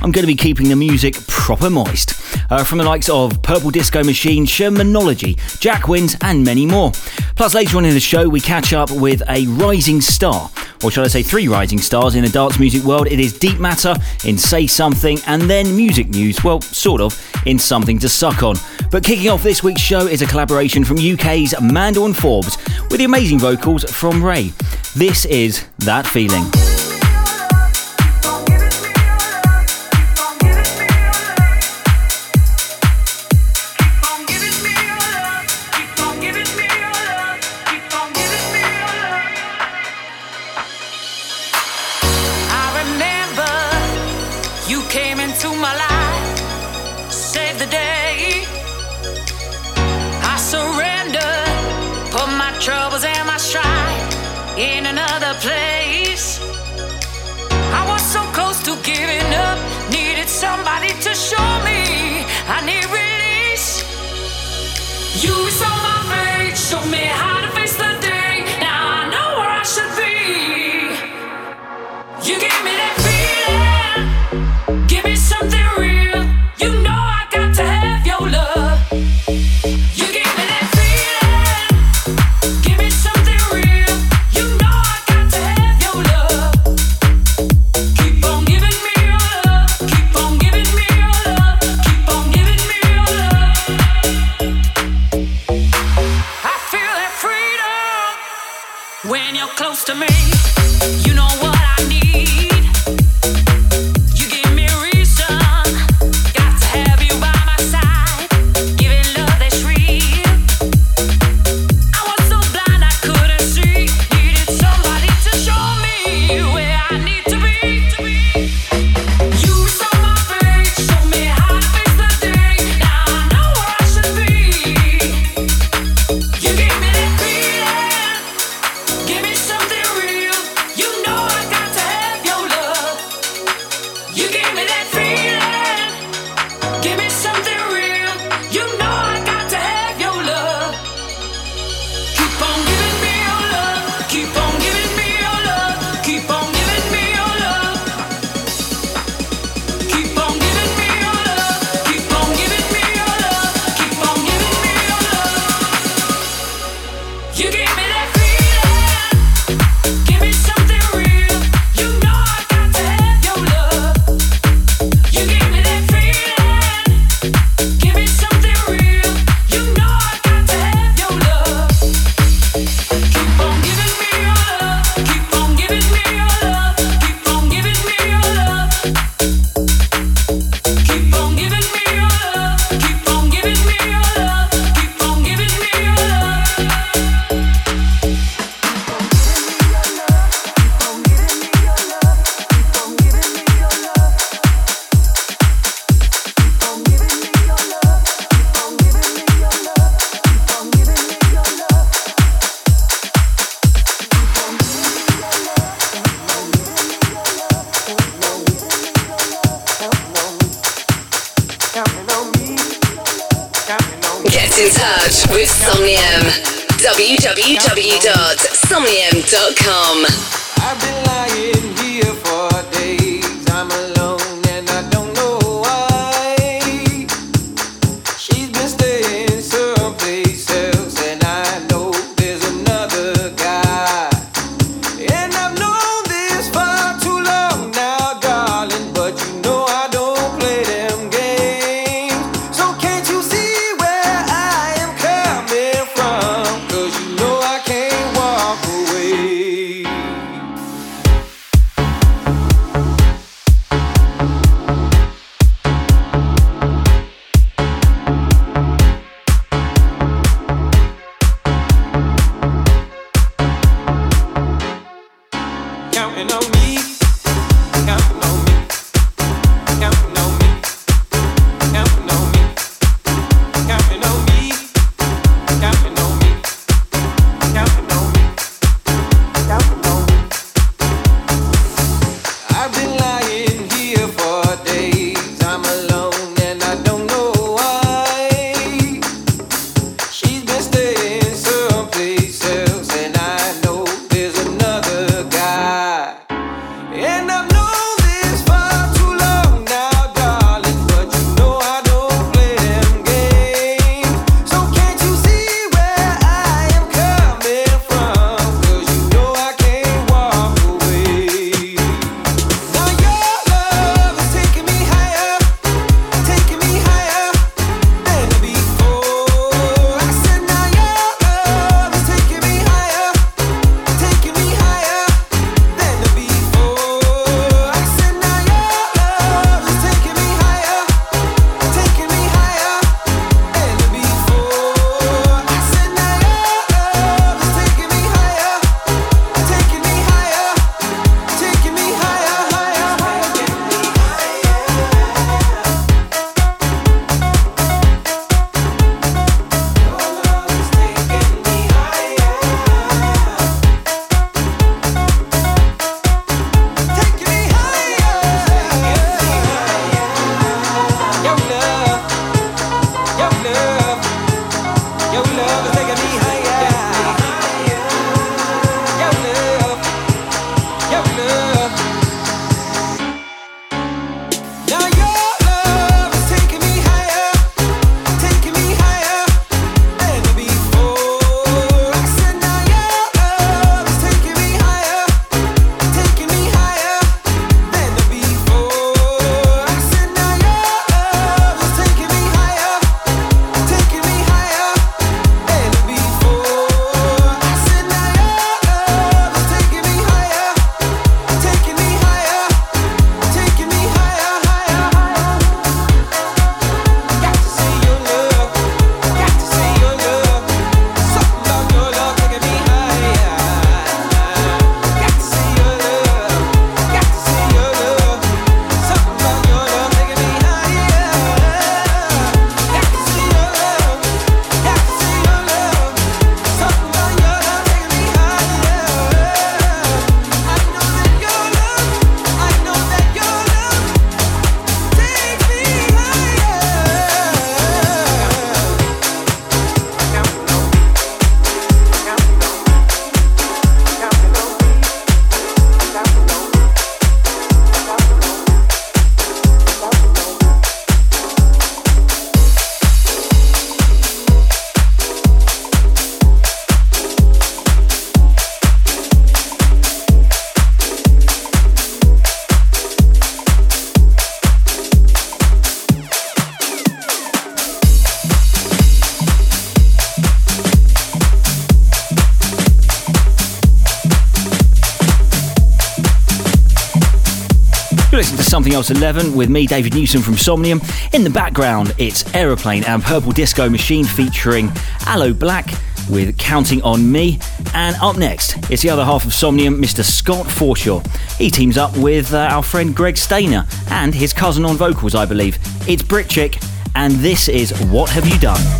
I'm going to be keeping the music proper moist. Uh, from the likes of Purple Disco Machine, Shermanology, Jack Wins, and many more. Plus, later on in the show, we catch up with a rising star, or shall I say, three rising stars in the dance music world. It is Deep Matter in Say Something, and then music news, well, sort of, in Something to Suck On. But kicking off this week's show is a collaboration from UK's Mandorn Forbes with the amazing vocals from Ray. This is That Feeling. with Somnium. www.somnium.com. Something Else 11 with me, David Newsom from Somnium. In the background, it's Aeroplane and Purple Disco Machine featuring Aloe Blacc with Counting on Me. And up next, it's the other half of Somnium, Mr. Scott Forshaw. He teams up with uh, our friend Greg Stainer and his cousin on vocals, I believe. It's Brit Chick, and this is What Have You Done?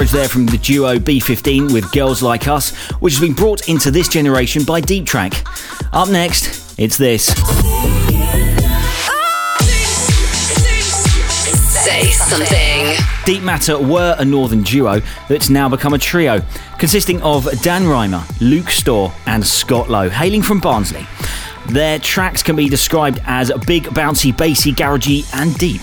Garage there from the duo B15 with Girls Like Us, which has been brought into this generation by Deep Track. Up next, it's this. Say something. Deep Matter were a northern duo that's now become a trio, consisting of Dan Reimer, Luke Storr, and Scott Lowe, hailing from Barnsley. Their tracks can be described as big, bouncy, bassy, garagey, and deep.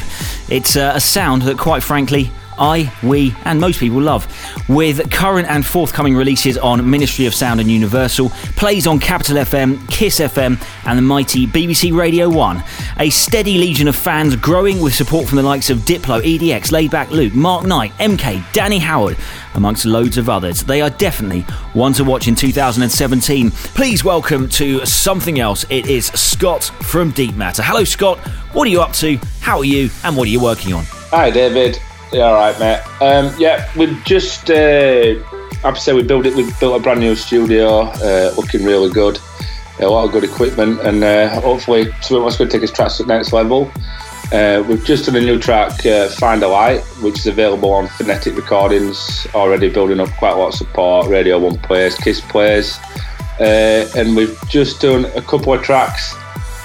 It's uh, a sound that, quite frankly, I, we, and most people love, with current and forthcoming releases on Ministry of Sound and Universal, plays on Capital FM, Kiss FM, and the mighty BBC Radio 1. A steady legion of fans growing with support from the likes of Diplo, EDX, Laidback Luke, Mark Knight, MK, Danny Howard, amongst loads of others. They are definitely one to watch in 2017. Please welcome to something else. It is Scott from Deep Matter. Hello, Scott. What are you up to? How are you? And what are you working on? Hi, David. Yeah, all right, mate. Um, yeah, we've just, uh, I'd say we built it. We built a brand new studio, uh, looking really good. A lot of good equipment, and uh, hopefully, something going to take us tracks to the next level. Uh, we've just done a new track, uh, Find a Light, which is available on Phonetic Recordings, already building up quite a lot of support, Radio 1 players, Kiss players. Uh, and we've just done a couple of tracks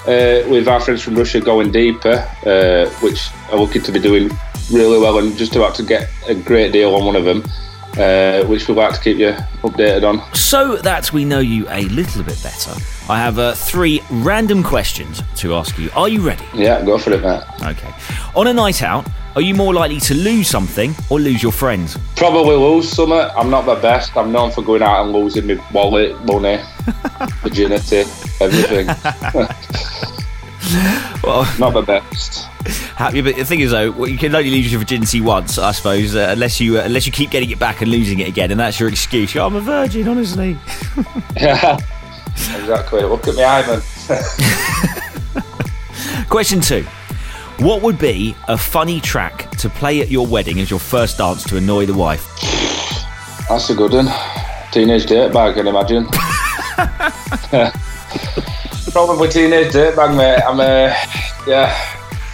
uh, with our friends from Russia, Going Deeper, uh, which are looking to be doing really well and just about to get a great deal on one of them, uh, which we'd like to keep you updated on. So that we know you a little bit better, I have uh, three random questions to ask you. Are you ready? Yeah, go for it, mate. Okay. On a night out, are you more likely to lose something or lose your friends? Probably lose some. I'm not the best. I'm known for going out and losing my wallet, money, virginity, everything. Well, not the best. happy, but the thing is though, well, you can only lose your virginity once, I suppose, uh, unless you uh, unless you keep getting it back and losing it again, and that's your excuse. I'm a virgin, honestly. Yeah, exactly. Look at me, Ivan. Question two. What would be a funny track to play at your wedding as your first dance to annoy the wife? That's a good one. Teenage dirtbag, I can imagine. Probably teenage dirtbag, mate. I'm uh, yeah.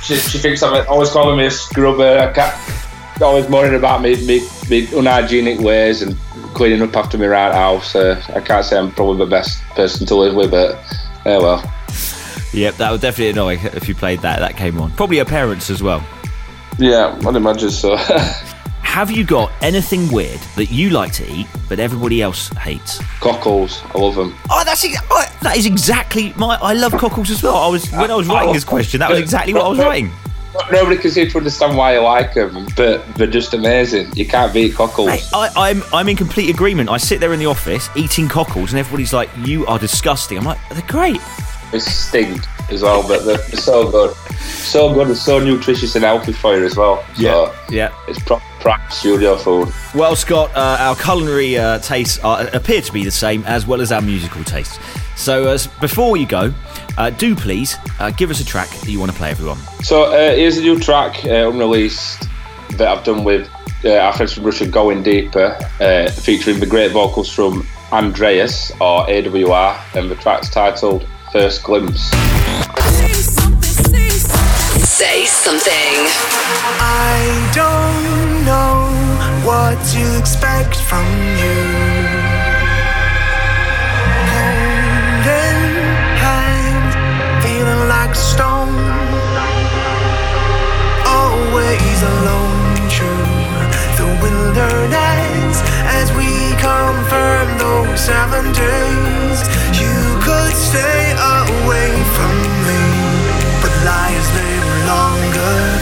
She, she thinks I'm always calling me a scrubber. I can't, always moaning about me, me, me unhygienic ways and cleaning up after me around house. Uh, I can't say I'm probably the best person to live with, but yeah, well. Yep, that would definitely annoy if you played that. That came on. Probably your parents as well. Yeah, I'd imagine so. Have you got anything weird that you like to eat but everybody else hates? Cockles, I love them. Oh, that's ex- oh, that is exactly my. I love cockles as well. I was when I was writing this question. That was exactly what I was writing. Nobody can seem to understand why you like them, but they're just amazing. You can't beat cockles. Mate, I, I'm I'm in complete agreement. I sit there in the office eating cockles, and everybody's like, "You are disgusting." I'm like, "They're great." They stink as well, but they're, so good. So good and so nutritious and healthy for you as well. So yeah. it's proper prime studio food. Well, Scott, uh, our culinary uh, tastes are, appear to be the same as well as our musical tastes. So, uh, before you go, uh, do please uh, give us a track that you want to play, everyone. So uh, here's a new track, uh, unreleased, that I've done with uh, our friends from Russia, Going Deeper, uh, featuring the great vocals from Andreas, or AWR, and the track's titled First Glimpse. Say something. I don't know what to expect from you. Holding hands, feeling like a stone. Always alone, true. The wilderness as we confirm those seven days. You could stay away from me, but liars live longer.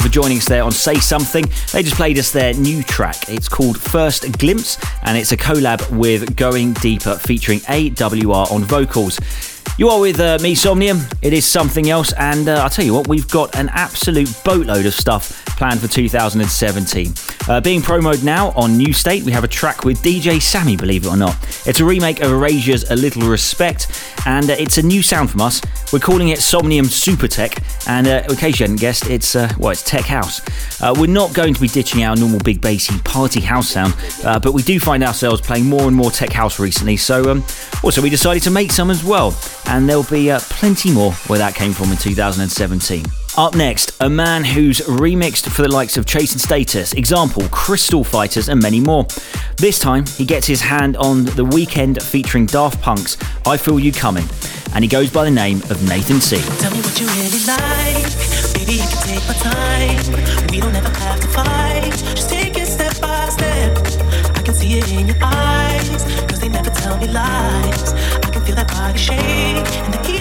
For joining us there on Say Something. They just played us their new track. It's called First Glimpse, and it's a collab with Going Deeper featuring AWR on vocals. You are with uh, me, Somnium. It is something else, and uh, I'll tell you what, we've got an absolute boatload of stuff planned for 2017. Uh, being promoted now on New State, we have a track with DJ Sammy, believe it or not. It's a remake of Erasure's A Little Respect, and uh, it's a new sound from us. We're calling it Somnium Super Tech, and uh, in case you hadn't guessed, it's uh, well, it's tech house. Uh, we're not going to be ditching our normal big bassy party house sound, uh, but we do find ourselves playing more and more tech house recently. So, um, also we decided to make some as well, and there'll be plenty more where that came from in 2017. Up next, a man who's remixed for the likes of Chase and Status, Example, Crystal Fighters, and many more. This time, he gets his hand on The Weeknd featuring Daft Punk's I Feel You Coming, and he goes by the name of Nathan C. Tell me what you really like. Baby, I can take my time. We don't ever have to fight. Just take it step by step. I can see it in your eyes. Cause they never tell me lies. I can feel that body shake and the heat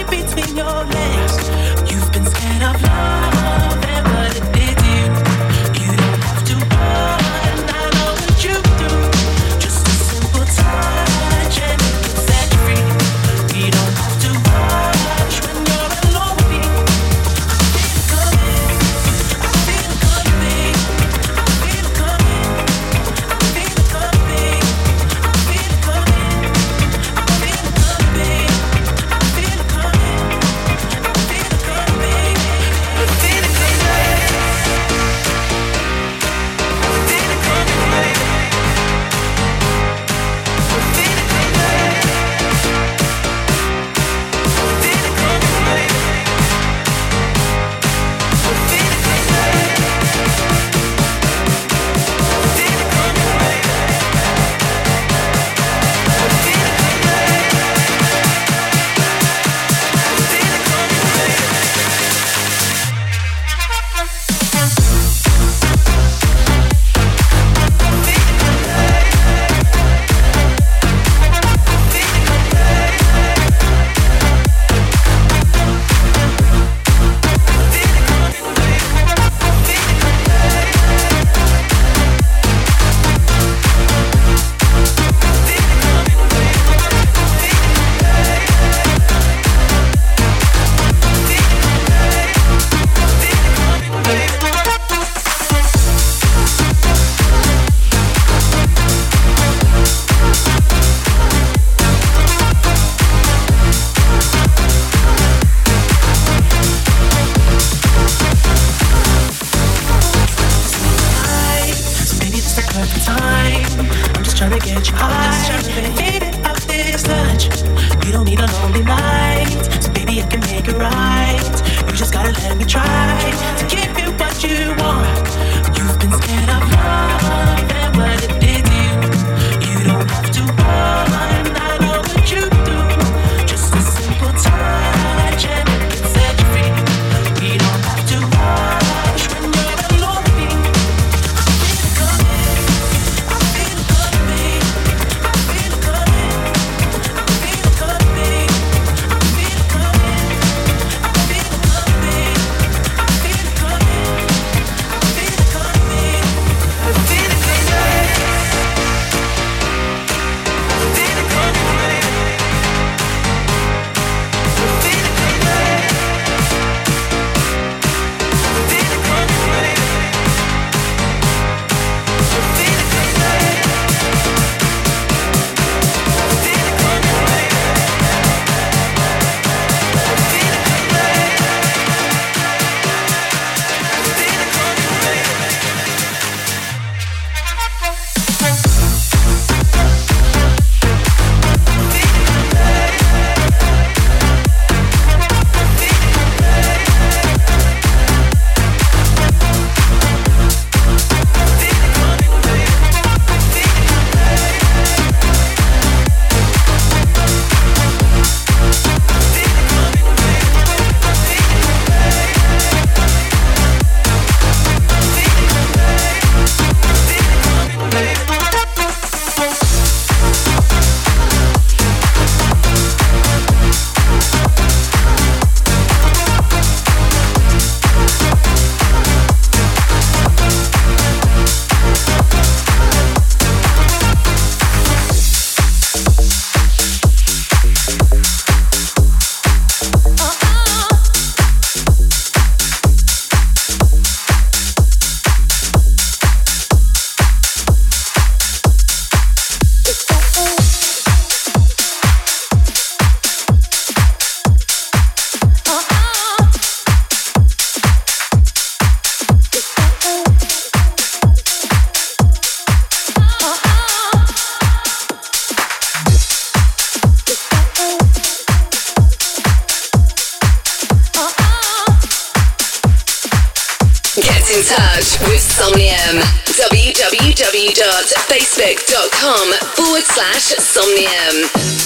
perfect time. I'm just trying to get you high. Faded out this touch. You don't need a lonely night. So baby, I can make it right. You just gotta let me try to give you what you want. You've been scared of love and what it www.facebook.com forward slash Somnium.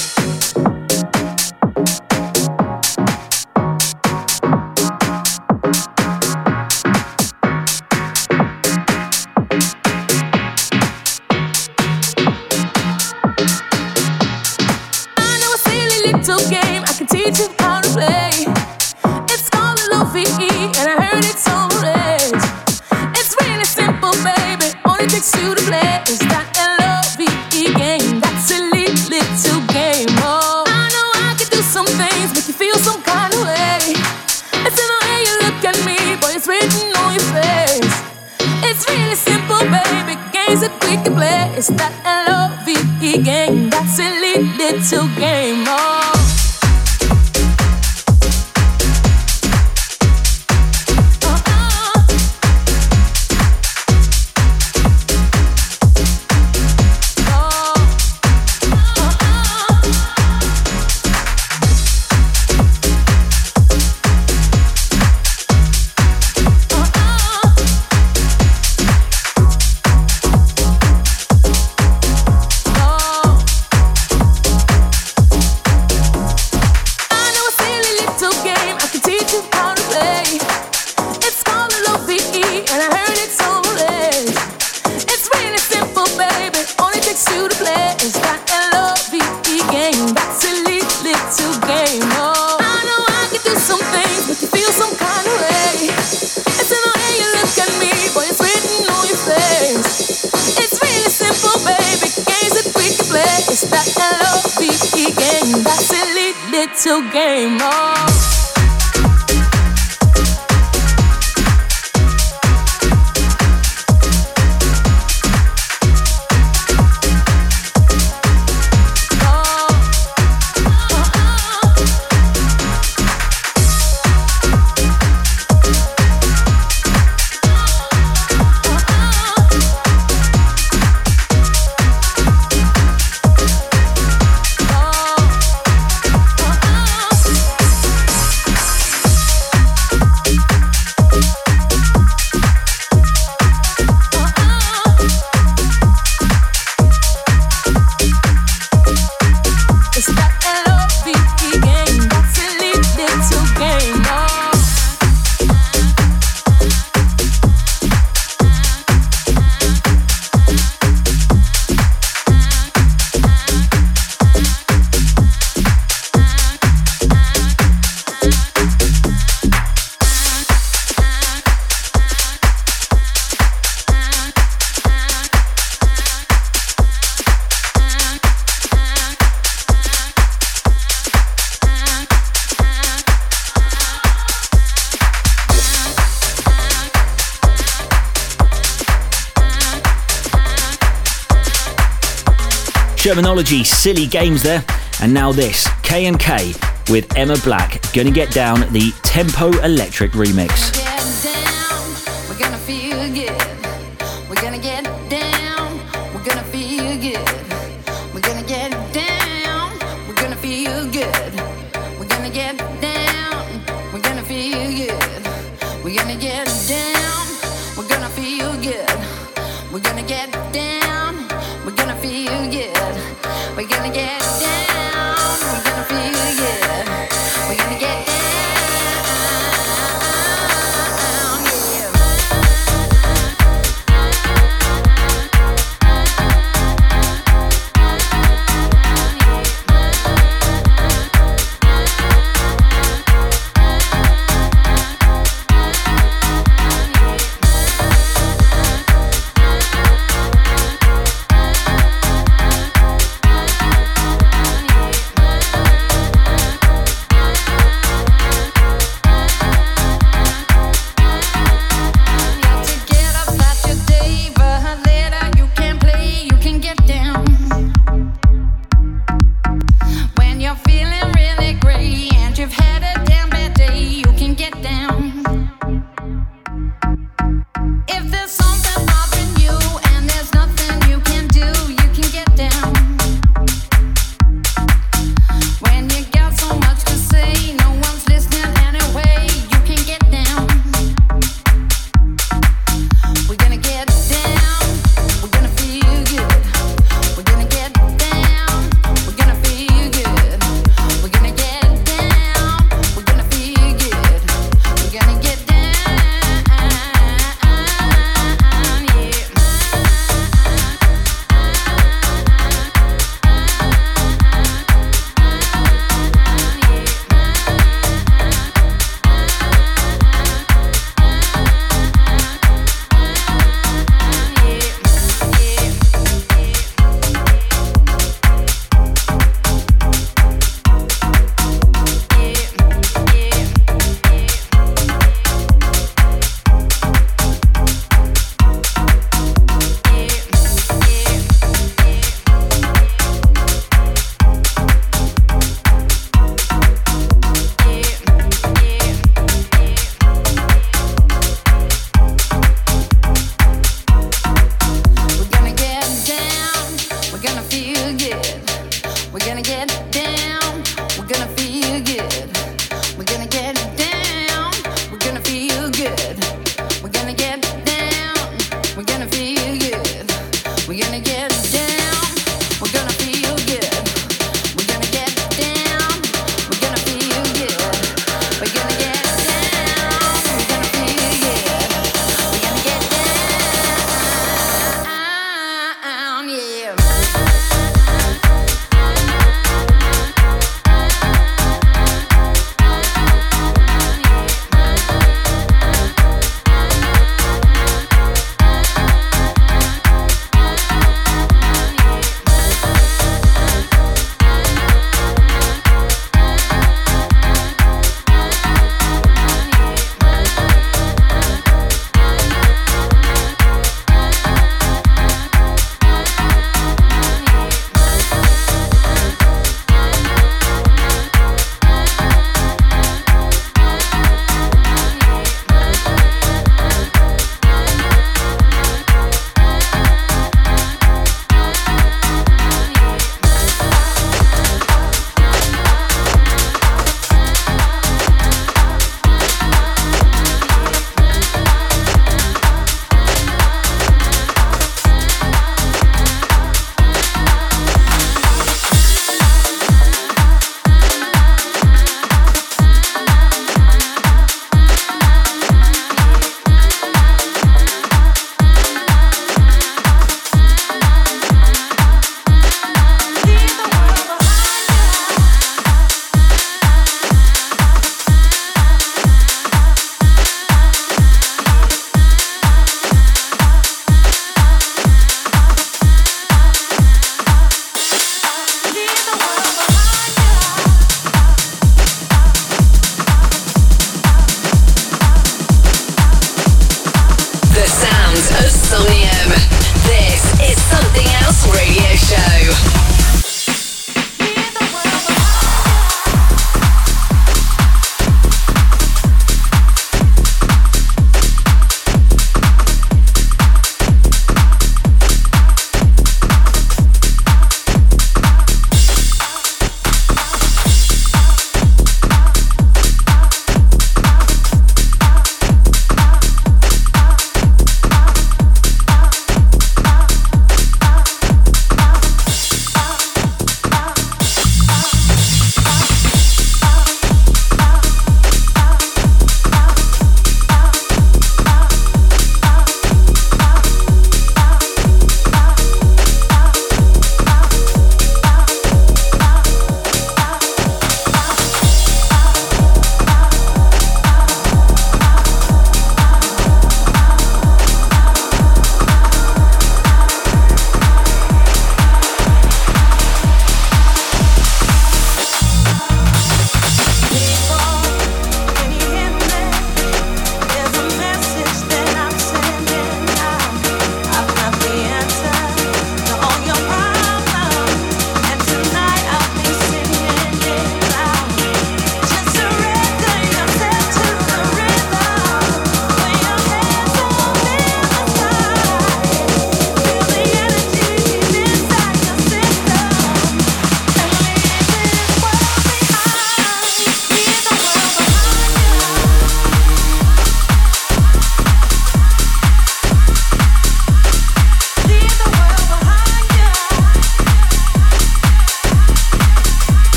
Shermanology, silly games there. And now this, K&K with Emma Black, gonna get down the Tempo Electric remix.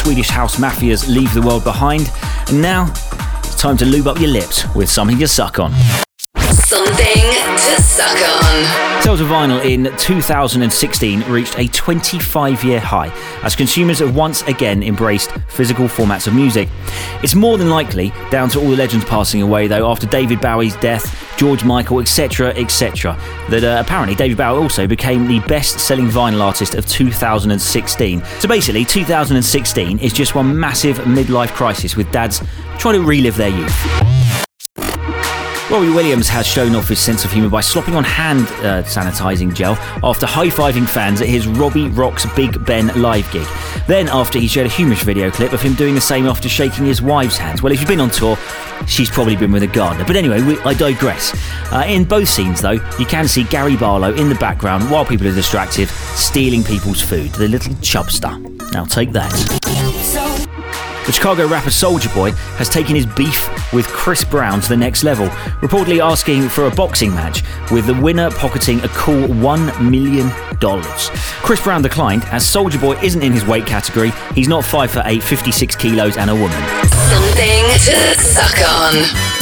Swedish House Mafia's Leave the World Behind. And now it's time to lube up your lips with something to suck on. Something to suck on. Sales of vinyl in 2016 reached a 25 year high as consumers have once again embraced physical formats of music. It's more than likely down to all the legends passing away, though, after David Bowie's death, George Michael, etc., etc., that uh, apparently David Bowie also became the best selling vinyl artist of 2016. So basically, 2016 is just one massive midlife crisis with dads trying to relive their youth. Robbie Williams has shown off his sense of humour by slopping on hand uh, sanitising gel after high fiving fans at his Robbie Rocks Big Ben live gig. Then, after he shared a humorous video clip of him doing the same after shaking his wife's hands. Well, if you've been on tour, she's probably been with a gardener. But anyway, we, I digress. Uh, in both scenes, though, you can see Gary Barlow in the background while people are distracted, stealing people's food. The little chubster. Now, take that. The Chicago rapper Soulja Boy has taken his beef with Chris Brown to the next level, reportedly asking for a boxing match, with the winner pocketing a cool $1 million. Chris Brown declined, as Soulja Boy isn't in his weight category, he's not 5 foot 8, 56 kilos, and a woman. Something to suck on.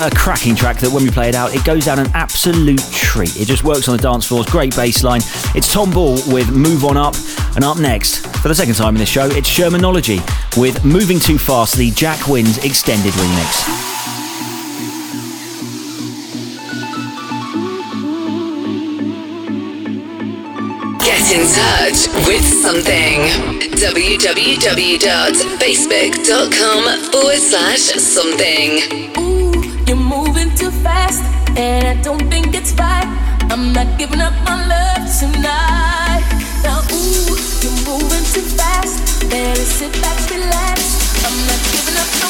A, a cracking track that when we play it out, it goes down an absolute treat. It just works on the dance floors, great bass line. It's Tom Ball with Move On Up, and up next, for the second time in this show, it's Shermanology with Moving Too Fast, the Jack Wins extended remix. Get in touch with something. www.facebook.com forward slash something. Too fast, and I don't think it's right. I'm not giving up my love tonight. Now, ooh, you're moving too fast. Better sit back, relax. I'm not giving up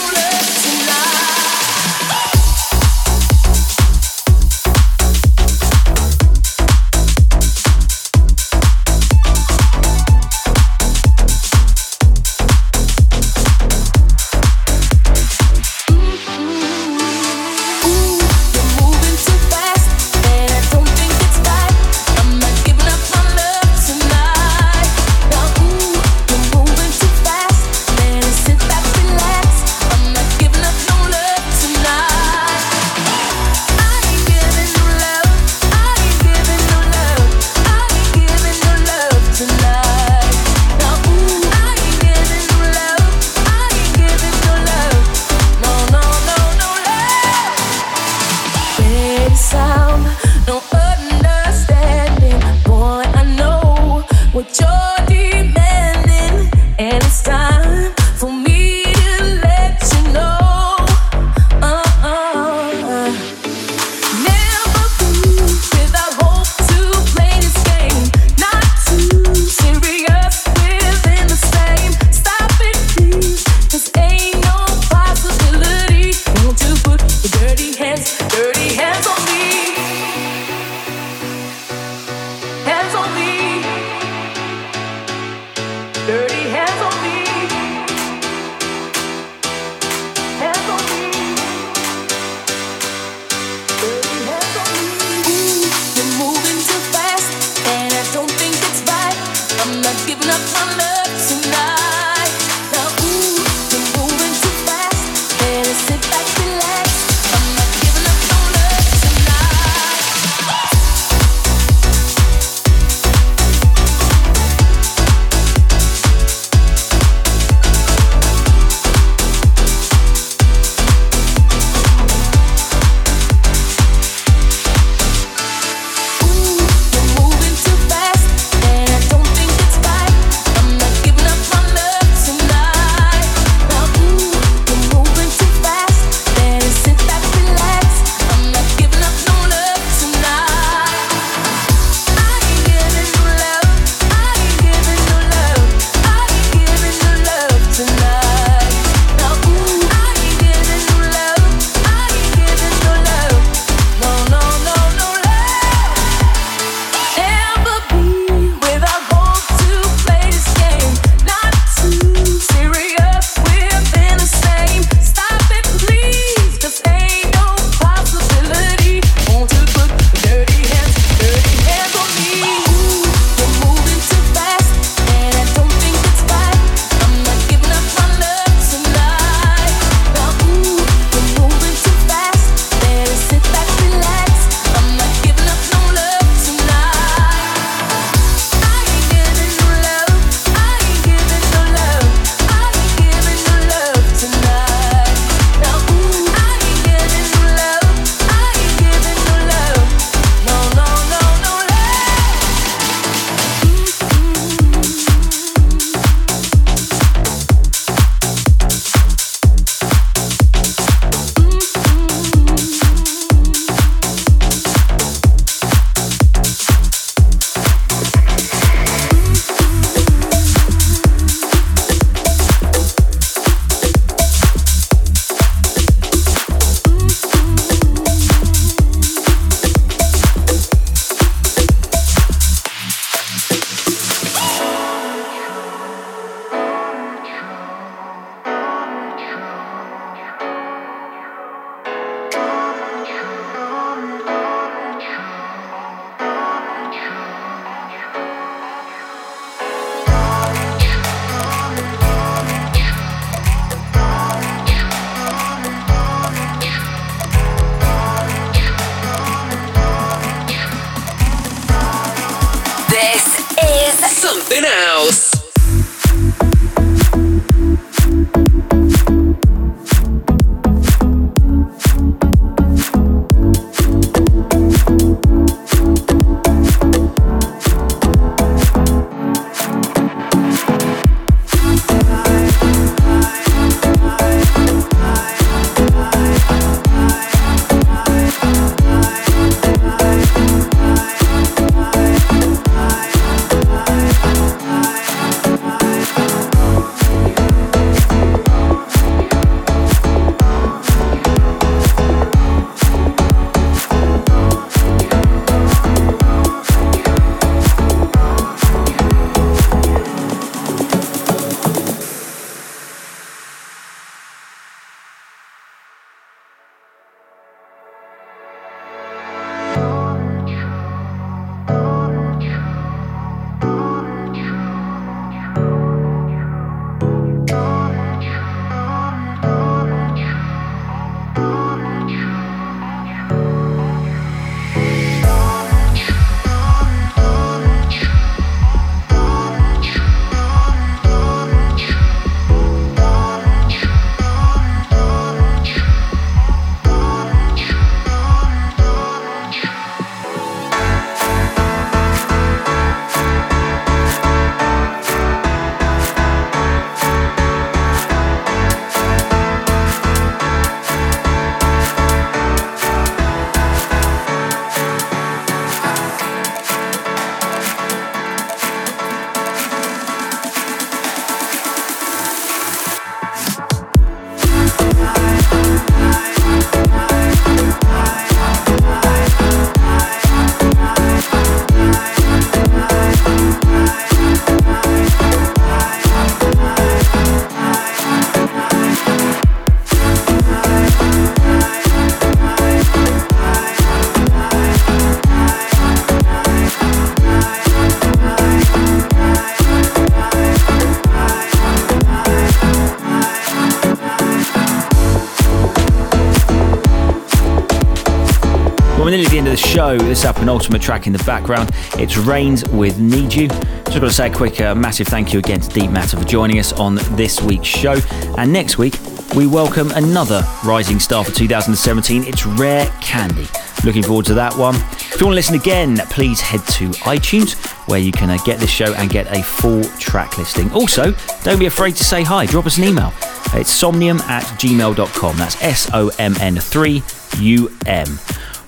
This is our penultimate track in the background. It's Rains with Need You. Just got to say a quick, uh, massive thank you again to Deep Matter for joining us on this week's show. And next week, we welcome another rising star for 2017. It's Rare Candy. Looking forward to that one. If you want to listen again, please head to iTunes where you can uh, get this show and get a full track listing. Also, don't be afraid to say hi. Drop us an email. It's somnium at gmail.com. That's S O M N 3 U M.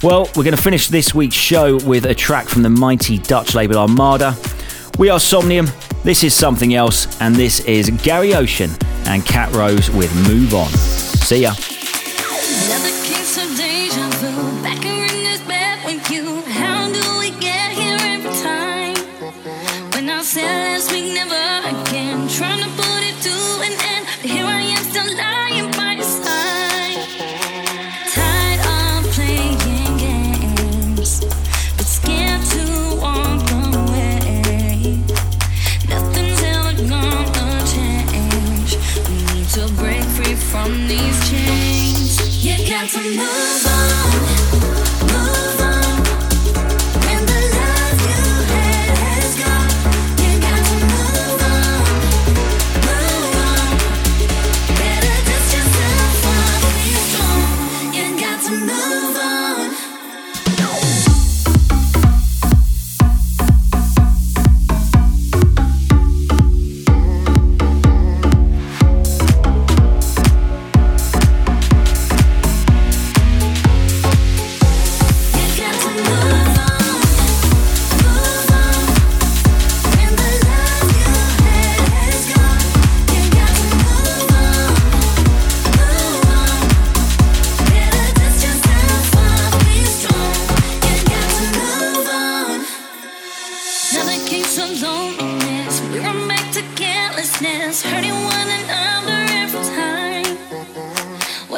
Well, we're going to finish this week's show with a track from the mighty Dutch label Armada. We are Somnium, this is something else, and this is Gary Ocean and Cat Rose with Move On. See ya.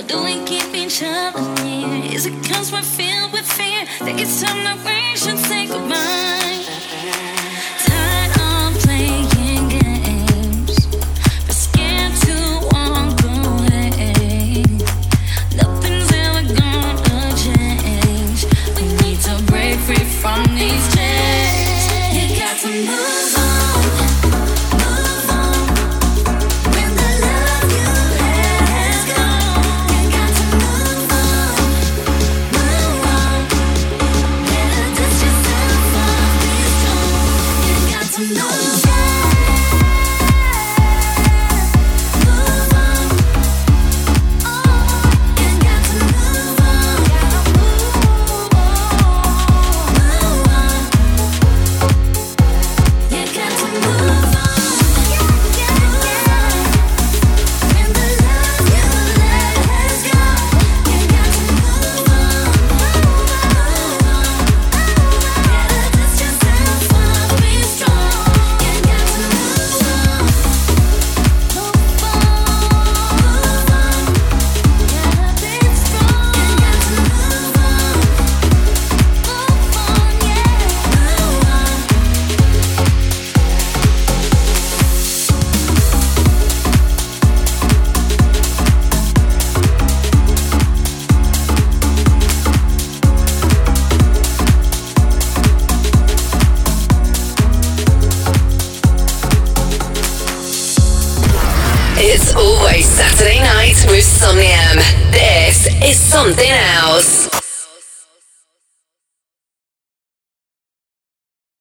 Why do we keep each other near? Is it cause we're filled with fear? Think it's time that we should say goodbye.